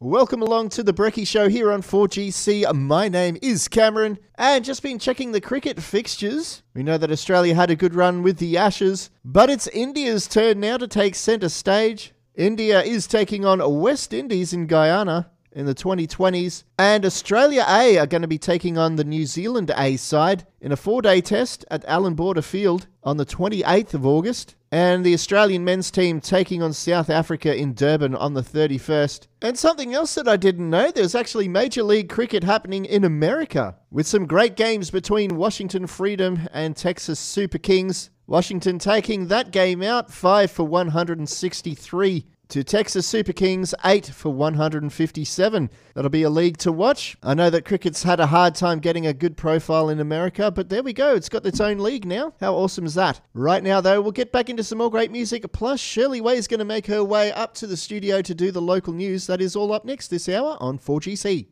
Welcome along to the Brecky Show here on 4GC. My name is Cameron, and just been checking the cricket fixtures. We know that Australia had a good run with the Ashes, but it's India's turn now to take centre stage. India is taking on West Indies in Guyana in the 2020s, and Australia A are going to be taking on the New Zealand A side in a four day test at Allan Border Field on the 28th of August, and the Australian men's team taking on South Africa in Durban on the 31st. And something else that I didn't know there's actually Major League Cricket happening in America with some great games between Washington Freedom and Texas Super Kings. Washington taking that game out 5 for 163 to Texas Super Kings 8 for 157. That'll be a league to watch. I know that cricket's had a hard time getting a good profile in America, but there we go. It's got its own league now. How awesome is that? Right now, though, we'll get back into some more great music. Plus, Shirley Way is going to make her way up to the studio to do the local news. That is all up next this hour on 4GC.